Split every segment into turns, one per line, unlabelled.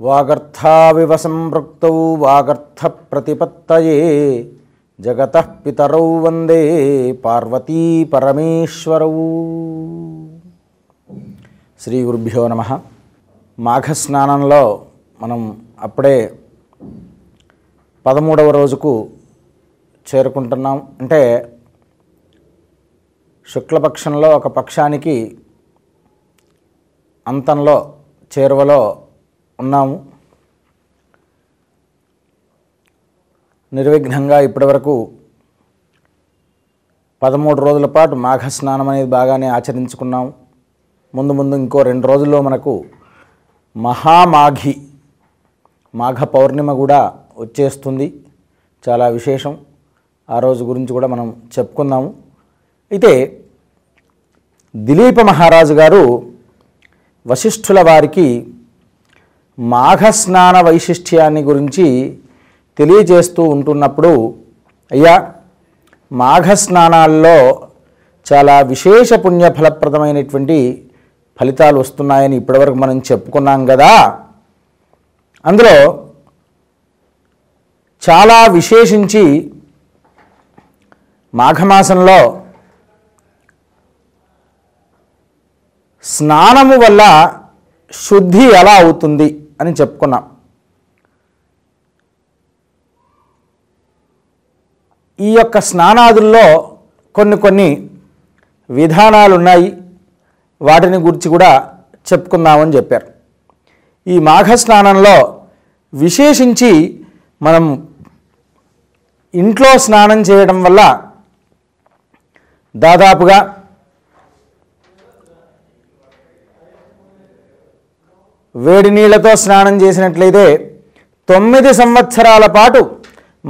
వాగర్థావివ సంపృక్తౌ వాగర్థ ప్రతిపత్తయే జగత పితరౌ వందే పార్వతీ పరమేశ్వరౌ శ్రీ గురుభ్యో నమ. మాఘస్నానంలో మనం అప్పుడే పదమూడవ రోజుకు చేరుకుంటున్నాం. అంటే శుక్లపక్షంలో ఒక పక్షానికి అంతంలో చేరువలో ఉన్నాము. నిర్విఘ్నంగా ఇప్పటివరకు పదమూడు రోజుల పాటు మాఘ స్నానం అనేది బాగానే ఆచరించుకున్నాము ముందు ముందు ఇంకో రెండు రోజుల్లో మనకు మహామాఘి మాఘ పౌర్ణిమ కూడా వచ్చేస్తుంది. చాలా విశేషం. ఆ రోజు గురించి కూడా మనం చెప్పుకుందాము. అయితే దిలీప మహారాజు గారు వశిష్ఠుల వారికి మాఘస్నాన వైశిష్ట్యాన్ని గురించి తెలియజేస్తూ ఉంటున్నప్పుడు అయ్యా మాఘస్నానాల్లో చాలా విశేష పుణ్య ఫలప్రదమైనటువంటి ఫలితాలు వస్తున్నాయని ఇప్పటివరకు మనం చెప్పుకున్నాం కదా. అందులో చాలా విశేషించి మాఘమాసంలో స్నానము వల్ల శుద్ధి ఎలా అవుతుంది? అని చెప్పుకున్నాం. ఈ యొక్క స్నానాదుల్లో కొన్ని కొన్ని విధానాలు ఉన్నాయి వాటిని గురించి కూడా చెప్పుకుందామని చెప్పారు. ఈ మాఘ స్నానంలో విశేషించి మనం ఇంట్లో స్నానం చేయడం వల్ల దాదాపుగా వేడి నీళ్ళతో స్నానం చేసినట్లయితే తొమ్మిది సంవత్సరాల పాటు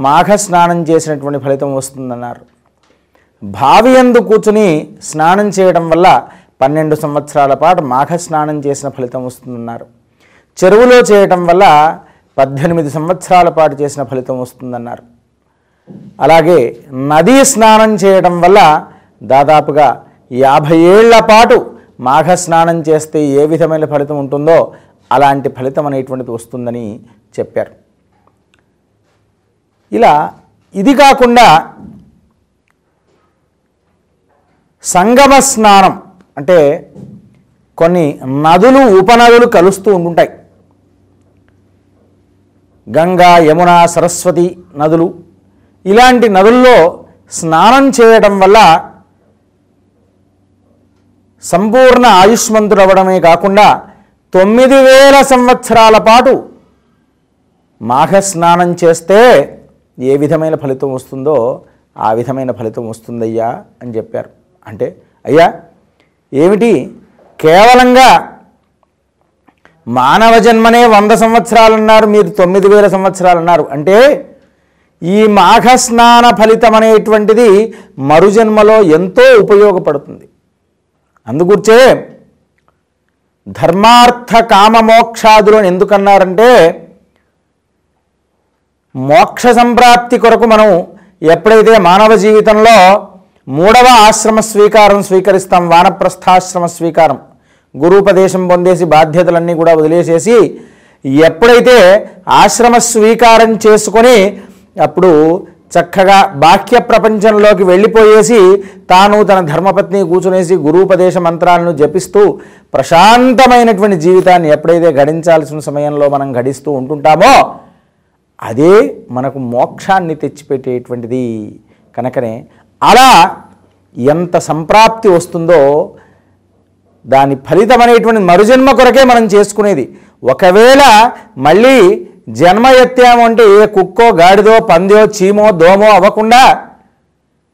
మాఘ స్నానం చేసినటువంటి ఫలితం వస్తుందన్నారు. బావి యందు కూర్చుని స్నానం చేయడం వల్ల పన్నెండు సంవత్సరాల పాటు మాఘ స్నానం చేసిన ఫలితం వస్తుందన్నారు. చెరువులో చేయటం వల్ల పద్దెనిమిది సంవత్సరాల పాటు చేసిన ఫలితం వస్తుందన్నారు. అలాగే నదీ స్నానం చేయడం వల్ల దాదాపుగా యాభై ఏళ్ళ పాటు మాఘ స్నానం చేస్తే ఏ విధమైన ఫలితం ఉంటుందో అలాంటి ఫలితం అనేటువంటిది వస్తుందని చెప్పారు. ఇలా ఇది కాకుండా సంగమ స్నానం అంటే కొన్ని నదులు ఉపనదులు కలుస్తూ ఉంటుంటాయి గంగా యమున సరస్వతి నదులు ఇలాంటి నదుల్లో స్నానం చేయడం వల్ల సంపూర్ణ ఆయుష్మంతుడవడమే కాకుండా తొమ్మిది వేల సంవత్సరాల పాటు మాఘ స్నానం చేస్తే ఏ విధమైన ఫలితం వస్తుందో ఆ విధమైన ఫలితం వస్తుందయ్యా అని చెప్పారు. అంటే అయ్యా ఏమిటి? కేవలంగా మానవ జన్మనే వంద సంవత్సరాలు అన్నారు మీరు తొమ్మిది వేల సంవత్సరాలు అన్నారు. అంటే ఈ మాఘ స్నాన ఫలితం అనేటువంటిది మరుజన్మలో ఎంతో ఉపయోగపడుతుంది. అందుకూర్చే ధర్మార్థ కామ మోక్షాదులను ఎందుకన్నారంటే మోక్ష సంప్రాప్తి కొరకు మనం ఎప్పుడైతే మానవ జీవితంలో మూడవ ఆశ్రమ స్వీకారం స్వీకరిస్తాం వానప్రస్థాశ్రమ స్వీకారం గురూపదేశం పొందేసి బాధ్యతలన్నీ కూడా వదిలేసేసి ఎప్పుడైతే ఆశ్రమ స్వీకారం చేసుకొని అప్పుడు చక్కగా బాహ్య ప్రపంచంలోకి వెళ్ళిపోయేసి తాను తన ధర్మపత్ని కూర్చునేసి గురూపదేశ మంత్రాలను జపిస్తూ ప్రశాంతమైనటువంటి జీవితాన్ని ఎప్పుడైతే గడించాల్సిన సమయంలో మనం గడిస్తూ ఉంటుంటామో అదే మనకు మోక్షాన్ని తెచ్చిపెట్టేటువంటిది. కనుకనే అలా ఎంత సంప్రాప్తి వస్తుందో దాని ఫలితం అనేటువంటి మరుజన్మ కొరకే మనం చేసుకునేది. ఒకవేళ మళ్ళీ జన్మ ఎత్తాము అంటే ఏ కుక్కో గాడిదో పందో చీమో దోమో అవ్వకుండా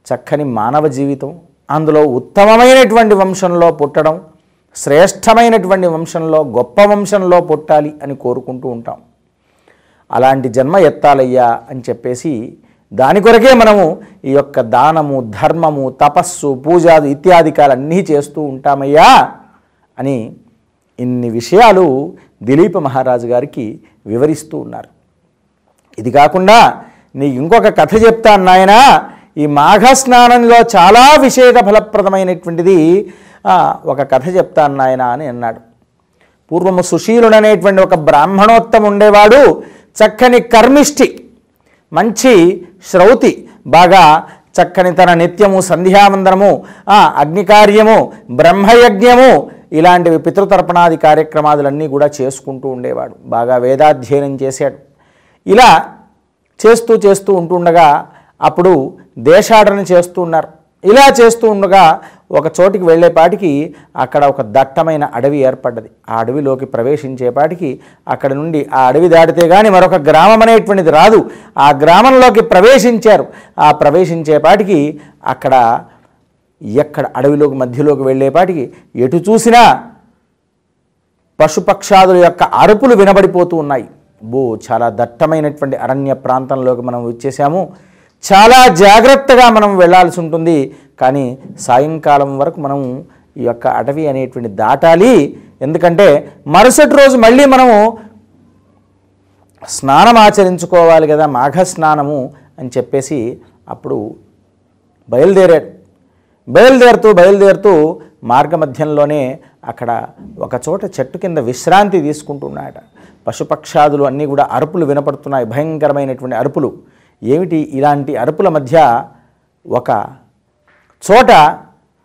చక్కని మానవ జీవితం. అందులో ఉత్తమమైనటువంటి వంశంలో పుట్టడం శ్రేష్టమైనటువంటి వంశంలో గొప్ప వంశంలో పుట్టాలి అని కోరుకుంటూ ఉంటాం. అలాంటి జన్మ ఎత్తాలయ్యా అని చెప్పేసి దాని కొరకే మనము ఈ యొక్క దానము ధర్మము తపస్సు పూజాది ఇత్యాదికాలన్నీ చేస్తూ ఉంటామయ్యా అని ఇన్ని విషయాలు దిలీప మహారాజు గారికి వివరిస్తూ ఉన్నారు. ఇది కాకుండా నీకు ఇంకొక కథ చెప్తాను నాయనా. ఈ మాఘ స్నానంలో చాలా విశేష ఫలప్రదమైనటువంటిది ఒక కథ చెప్తాను నాయన అని అన్నాడు. పూర్వము సుశీలుడు అనేటువంటి ఒక బ్రాహ్మణోత్తం ఉండేవాడు చక్కని కర్మిష్టి మంచి శ్రౌతి బాగా చక్కని తన నిత్యము సంధ్యావందనము అగ్నికార్యము బ్రహ్మయజ్ఞము ఇలాంటివి పితృతర్పణాది కార్యక్రమాదులన్నీ కూడా చేసుకుంటూ ఉండేవాడు. బాగా వేదాధ్యయనం చేశాడు. ఇలా చేస్తూ చేస్తూ ఉంటుండగా అప్పుడు దేశాటన చేస్తూ ఉన్నారు. ఇలా చేస్తూ ఉండగా ఒక చోటికి వెళ్ళేపాటికి అక్కడ ఒక దట్టమైన అడవి ఏర్పడ్డది. ఆ అడవిలోకి ప్రవేశించేపాటికి అక్కడ నుండి ఆ అడవి దాటితే కానీ మరొక గ్రామం అనేటువంటిది రాదు. ఆ గ్రామంలోకి ప్రవేశించారు. ఆ ప్రవేశించేపాటికి అక్కడ ఎక్కడ అడవిలోకి మధ్యలోకి వెళ్ళేపాటికి ఎటు చూసినా పశుపక్షాదుల యొక్క అరుపులు వినబడిపోతూ ఉన్నాయి. బో చాలా దట్టమైనటువంటి అరణ్య ప్రాంతంలోకి మనం వచ్చేసాము. చాలా జాగ్రత్తగా మనం వెళ్ళాల్సి ఉంటుంది. కానీ సాయంకాలం వరకు మనం ఈ యొక్క అటవీ అనేటువంటి దాటాలి. ఎందుకంటే మరుసటి రోజు మళ్ళీ మనము స్నానం ఆచరించుకోవాలి కదా మాఘ స్నానము అని చెప్పేసి అప్పుడు బయలుదేరాడు బయలుదేరుతూ బయలుదేరుతూ మార్గమధ్యంలోనే అక్కడ ఒక చోట చెట్టు కింద విశ్రాంతి తీసుకుంటున్నాయట పశుపక్షాదులు అన్నీ కూడా అరుపులు వినపడుతున్నాయి. భయంకరమైనటువంటి అరుపులు. ఏమిటి ఇలాంటి అరుపుల మధ్య ఒక చోట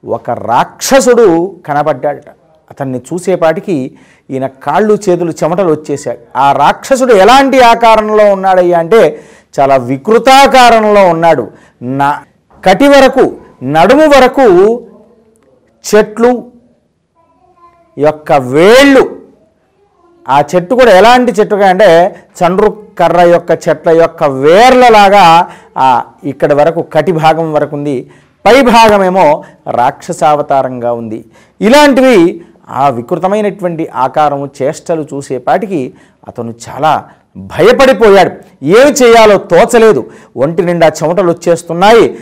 ఒక రాక్షసుడు కనబడ్డాడట. అతన్ని చూసేపాటికి ఈయన కాళ్ళు చేతులు చెమటలు వచ్చేసాయి ఆ రాక్షసుడు ఎలాంటి ఆకారంలో ఉన్నాడయ్యా అంటే చాలా వికృతాకారంలో ఉన్నాడు. నా కటి వరకు నడుము వరకు చెట్లు యొక్క వేళ్ళు. ఆ చెట్టు కూడా ఎలాంటి చెట్టుగా అంటే చండ్రు కర్ర యొక్క చెట్ల యొక్క వేర్లలాగా ఆ ఇక్కడి వరకు కటి భాగం వరకు ఉంది. పై భాగమేమో రాక్షసావతారంగా ఉంది. ఇలాంటివి ఆ వికృతమైనటువంటి ఆకారము చేష్టలు చూసేపాటికి అతను చాలా భయపడిపోయాడు. ఏమి చేయాలో తోచలేదు. ఒంటి నిండా చెమటలు వచ్చేస్తున్నాయి.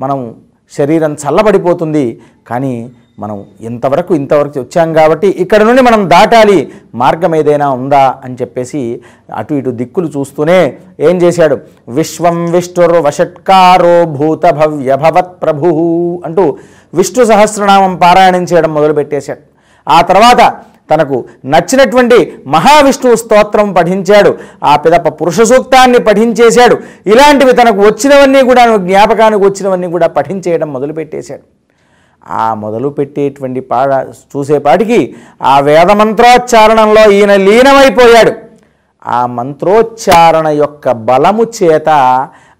మనం శరీరం చల్లబడిపోతుంది. కానీ మనం ఇంతవరకు ఇంతవరకు వచ్చాం కాబట్టి ఇక్కడ నుండి మనం దాటాలి. మార్గం ఏదైనా ఉందా అని చెప్పేసి అటు ఇటు దిక్కులు చూస్తూనే ఏం చేశాడు? విశ్వం విష్ణుర్ వషట్కారో భూత భవ్యభవత్ ప్రభు అంటూ విష్ణు సహస్రనామం పారాయణం చేయడం మొదలుపెట్టేశాడు. ఆ తర్వాత తనకు నచ్చినటువంటి మహావిష్ణువు స్తోత్రం పఠించాడు. ఆ పిదప పురుష సూక్తాన్ని పఠించేశాడు. ఇలాంటివి తనకు వచ్చినవన్నీ కూడా జ్ఞాపకానికి వచ్చినవన్నీ కూడా పఠించేయడం మొదలుపెట్టేశాడు. ఆ మొదలు పెట్టేటువంటి పాడ చూసేపాటికి ఆ వేదమంత్రోచ్చారణంలో ఈయన లీనమైపోయాడు. ఆ మంత్రోచ్చారణ యొక్క బలము చేత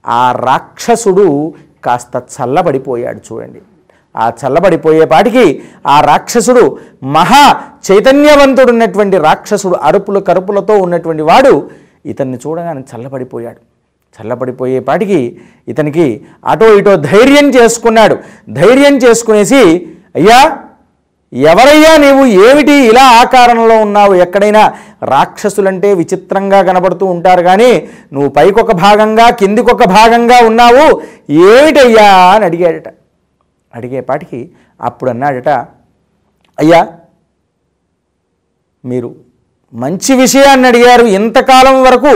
ఆ రాక్షసుడు కాస్త చల్లబడిపోయాడు చూడండి. ఆ చల్లబడిపోయేపాటికి ఆ రాక్షసుడు మహా చైతన్యవంతుడున్నటువంటి రాక్షసుడు అరుపులు కరుపులతో ఉన్నటువంటి వాడు ఇతన్ని చూడగానే చల్లబడిపోయాడు. చల్లబడిపోయేపాటికి ఇతనికి అటో ఇటో ధైర్యం చేసుకున్నాడు. ధైర్యం చేసుకునేసి అయ్యా ఎవరయ్యా నీవు? ఏమిటి ఇలా ఆకారంలో ఉన్నావు? ఎక్కడైనా రాక్షసులంటే విచిత్రంగా కనబడుతూ ఉంటారు కానీ నువ్వు పైకొక భాగంగా కిందికొక భాగంగా ఉన్నావు. ఏమిటయ్యా? అని అడిగాడట. అడిగేపాటికి అప్పుడు అన్నాడట అయ్యా మీరు మంచి విషయాన్ని అడిగారు ఇంతకాలం వరకు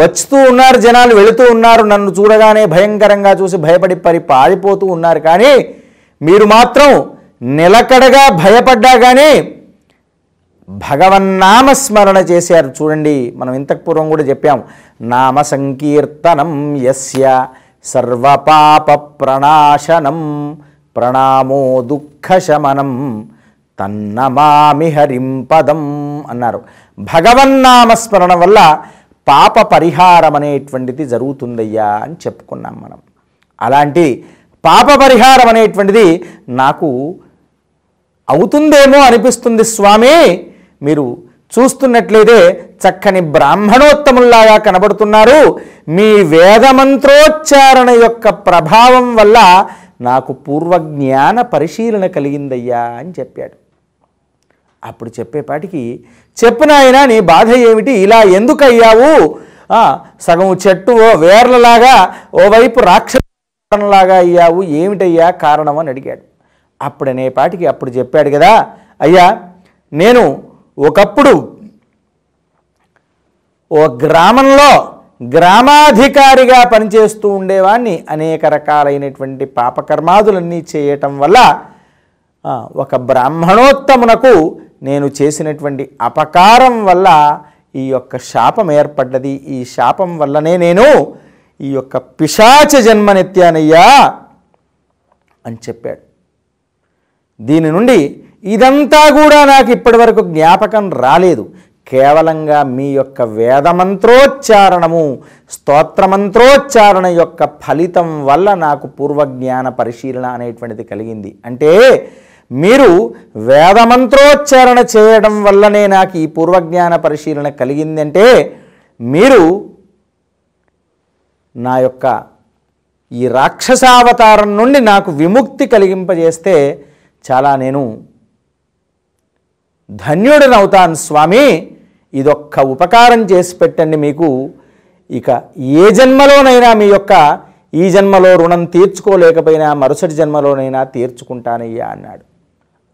వచ్చుతూ ఉన్నారు జనాలు వెళుతూ ఉన్నారు నన్ను చూడగానే భయంకరంగా చూసి భయపడి పరి పారిపోతూ ఉన్నారు. కానీ మీరు మాత్రం నిలకడగా భయపడ్డా కానీ భగవన్నామస్మరణ చేశారు. చూడండి మనం ఇంతకు పూర్వం కూడా చెప్పాం నామ సంకీర్తనం యస్య సర్వపాప ప్రణాశనం ప్రణామో దుఃఖశమనం. తన్నమామి హరింపదం అన్నారు. భగవన్నామస్మరణ వల్ల పాప పరిహారం అనేటువంటిది జరుగుతుందయ్యా అని చెప్పుకున్నాం మనం. అలాంటి పాప పరిహారం అనేటువంటిది నాకు అవుతుందేమో అనిపిస్తుంది స్వామి. మీరు చూస్తున్నట్లయితే చక్కని బ్రాహ్మణోత్తముల్లాగా కనబడుతున్నారు. మీ వేదమంత్రోచ్చారణ యొక్క ప్రభావం వల్ల నాకు పూర్వజ్ఞాన పరిశీలన కలిగిందయ్యా అని చెప్పాడు. అప్పుడు చెప్పేపాటికి చెప్పినాయనా నీ బాధ ఏమిటి? ఇలా ఎందుకయ్యావు? సగం చెట్టు ఓ వేర్లలాగా ఓవైపు రాక్షసలాగా అయ్యావు. ఏమిటయ్యా కారణం? అని అడిగాడు. అప్పుడు అనేపాటికి అప్పుడు చెప్పాడు కదా అయ్యా నేను ఒకప్పుడు ఓ గ్రామంలో గ్రామాధికారిగా పనిచేస్తూ ఉండేవాడిని అనేక రకాలైనటువంటి పాపకర్మాదులన్నీ చేయటం వల్ల ఒక బ్రాహ్మణోత్తమునకు నేను చేసినటువంటి అపకారం వల్ల ఈ యొక్క శాపం ఏర్పడ్డది. ఈ శాపం వల్లనే నేను ఈ యొక్క పిశాచ జన్మనెత్తానయ్యా అని చెప్పాడు. దీని నుండి ఇదంతా కూడా నాకు ఇప్పటివరకు జ్ఞాపకం రాలేదు. కేవలంగా మీ యొక్క వేదమంత్రోచ్చారణము స్తోత్రమంత్రోచ్చారణ యొక్క ఫలితం వల్ల నాకు పూర్వజ్ఞాన పరిశీలన అనేటువంటిది కలిగింది. అంటే మీరు వేదమంత్రోచ్చారణ చేయడం వల్లనే నాకు ఈ పూర్వజ్ఞాన పరిశీలన కలిగిందంటే మీరు నా యొక్క ఈ రాక్షసావతారం నుండి నాకు విముక్తి కలిగింపజేస్తే చాలా నేను ధన్యుడినవుతాను స్వామి. ఇదొక్క ఉపకారం చేసి పెట్టండి మీకు. ఇక ఏ జన్మలోనైనా మీ యొక్క ఈ జన్మలో రుణం తీర్చుకోలేకపోయినా మరుసటి జన్మలోనైనా తీర్చుకుంటానయ్యా అన్నాడు.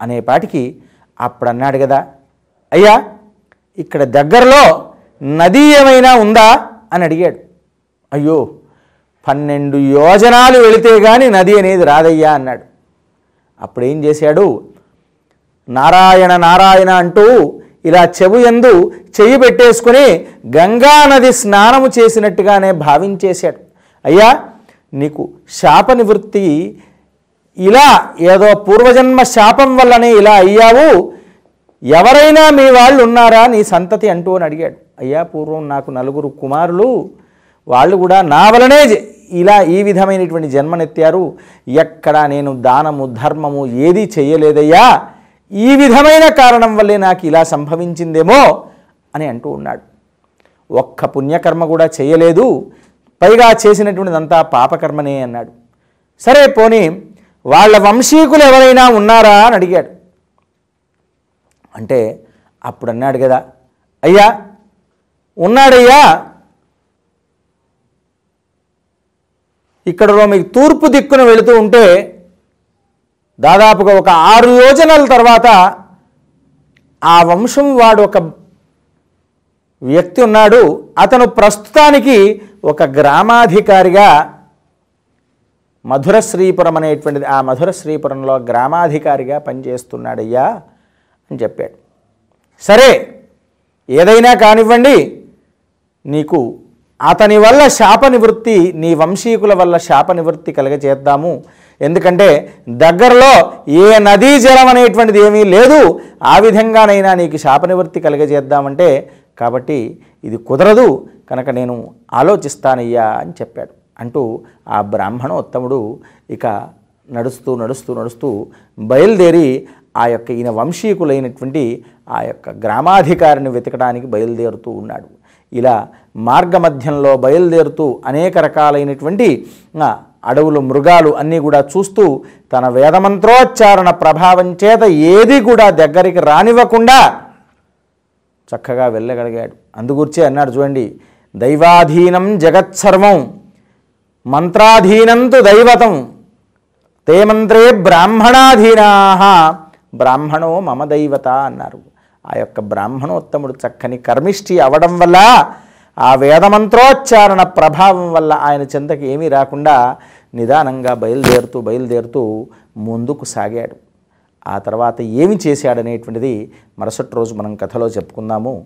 అనేపాటికి అప్పుడు అన్నాడు కదా అయ్యా ఇక్కడ దగ్గరలో నది ఏమైనా ఉందా? అని అడిగాడు. అయ్యో పన్నెండు యోజనాలు వెళితే కానీ నది అనేది రాదయ్యా అన్నాడు. అప్పుడు ఏం చేశాడు? నారాయణ నారాయణ అంటూ ఇలా చెవు ఎందు చెయ్యి పెట్టేసుకుని గంగా నది స్నానము చేసినట్టుగానే భావించేశాడు. అయ్యా నీకు శాప నివృత్తి ఇలా ఏదో పూర్వజన్మ శాపం వల్లనే ఇలా అయ్యావు. ఎవరైనా మీ వాళ్ళు ఉన్నారా? నీ సంతతి అంటూ అని అడిగాడు. అయ్యా పూర్వం నాకు నలుగురు కుమారులు. వాళ్ళు కూడా నా వలనే ఇలా ఈ విధమైనటువంటి జన్మనెత్తారు. ఎక్కడ నేను దానము ధర్మము ఏదీ చెయ్యలేదయ్యా ఈ విధమైన కారణం వల్లే నాకు ఇలా సంభవించిందేమో అని అంటూ ఉన్నాడు. ఒక్క పుణ్యకర్మ కూడా చేయలేదు. పైగా చేసినటువంటిదంతా పాపకర్మనే అన్నాడు. సరే పోనీ వాళ్ళ వంశీకులు ఎవరైనా ఉన్నారా అని అడిగాడు. అంటే అప్పుడు అన్నాడు కదా అయ్యా ఉన్నాడయ్యా. ఇక్కడ మీకు తూర్పు దిక్కున వెళుతూ ఉంటే దాదాపుగా ఒక ఆరు యోజనాల తర్వాత ఆ వంశం వాడు ఒక వ్యక్తి ఉన్నాడు. అతను ప్రస్తుతానికి ఒక గ్రామాధికారిగా మధుర శ్రీపురం అనేటువంటిది ఆ మధుర శ్రీపురంలో గ్రామాధికారిగా పనిచేస్తున్నాడయ్యా అని చెప్పాడు. సరే ఏదైనా కానివ్వండి నీకు అతని వల్ల శాప నివృత్తి నీ వంశీకుల వల్ల శాప నివృత్తి కలగచేద్దాము ఎందుకంటే దగ్గరలో ఏ నదీ జలం అనేటువంటిది ఏమీ లేదు ఆ విధంగానైనా నీకు శాప నివృత్తి కలగజేద్దామంటే కాబట్టి ఇది కుదరదు కనుక నేను ఆలోచిస్తానయ్యా అని చెప్పాడు. అంటూ ఆ బ్రాహ్మణోత్తముడు ఇక నడుస్తూ నడుస్తూ నడుస్తూ బయలుదేరి ఆ యొక్క ఈయన వంశీకులైనటువంటి ఆ యొక్క గ్రామాధికారిని వెతకడానికి బయలుదేరుతూ ఉన్నాడు. ఇలా మార్గమధ్యంలో బయలుదేరుతూ అనేక రకాలైనటువంటి అడవులు మృగాలు అన్నీ కూడా చూస్తూ తన వేదమంత్రోచ్చారణ ప్రభావం చేత ఏది కూడా దగ్గరికి రానివ్వకుండా చక్కగా వెళ్ళగలిగాడు. అందుగుర్చే అన్నాడు చూడండి దైవాధీనం జగత్సర్వం. మంత్రాధీనంతు దైవతం. తే మంత్రే బ్రాహ్మణాధీనా. బ్రాహ్మణో మమ దైవత అన్నారు. ఆ యొక్క బ్రాహ్మణోత్తముడు చక్కని కర్మిష్టి అవడం వల్ల ఆ వేదమంత్రోచ్చారణ ప్రభావం వల్ల ఆయన చింతకి ఏమీ రాకుండా నిదానంగా బయలుదేరుతూ బయలుదేరుతూ ముందుకు సాగాడు. ఆ తర్వాత ఏమి చేశాడనేటువంటిది మరుసటి రోజు మనం కథలో చెప్పుకుందాము.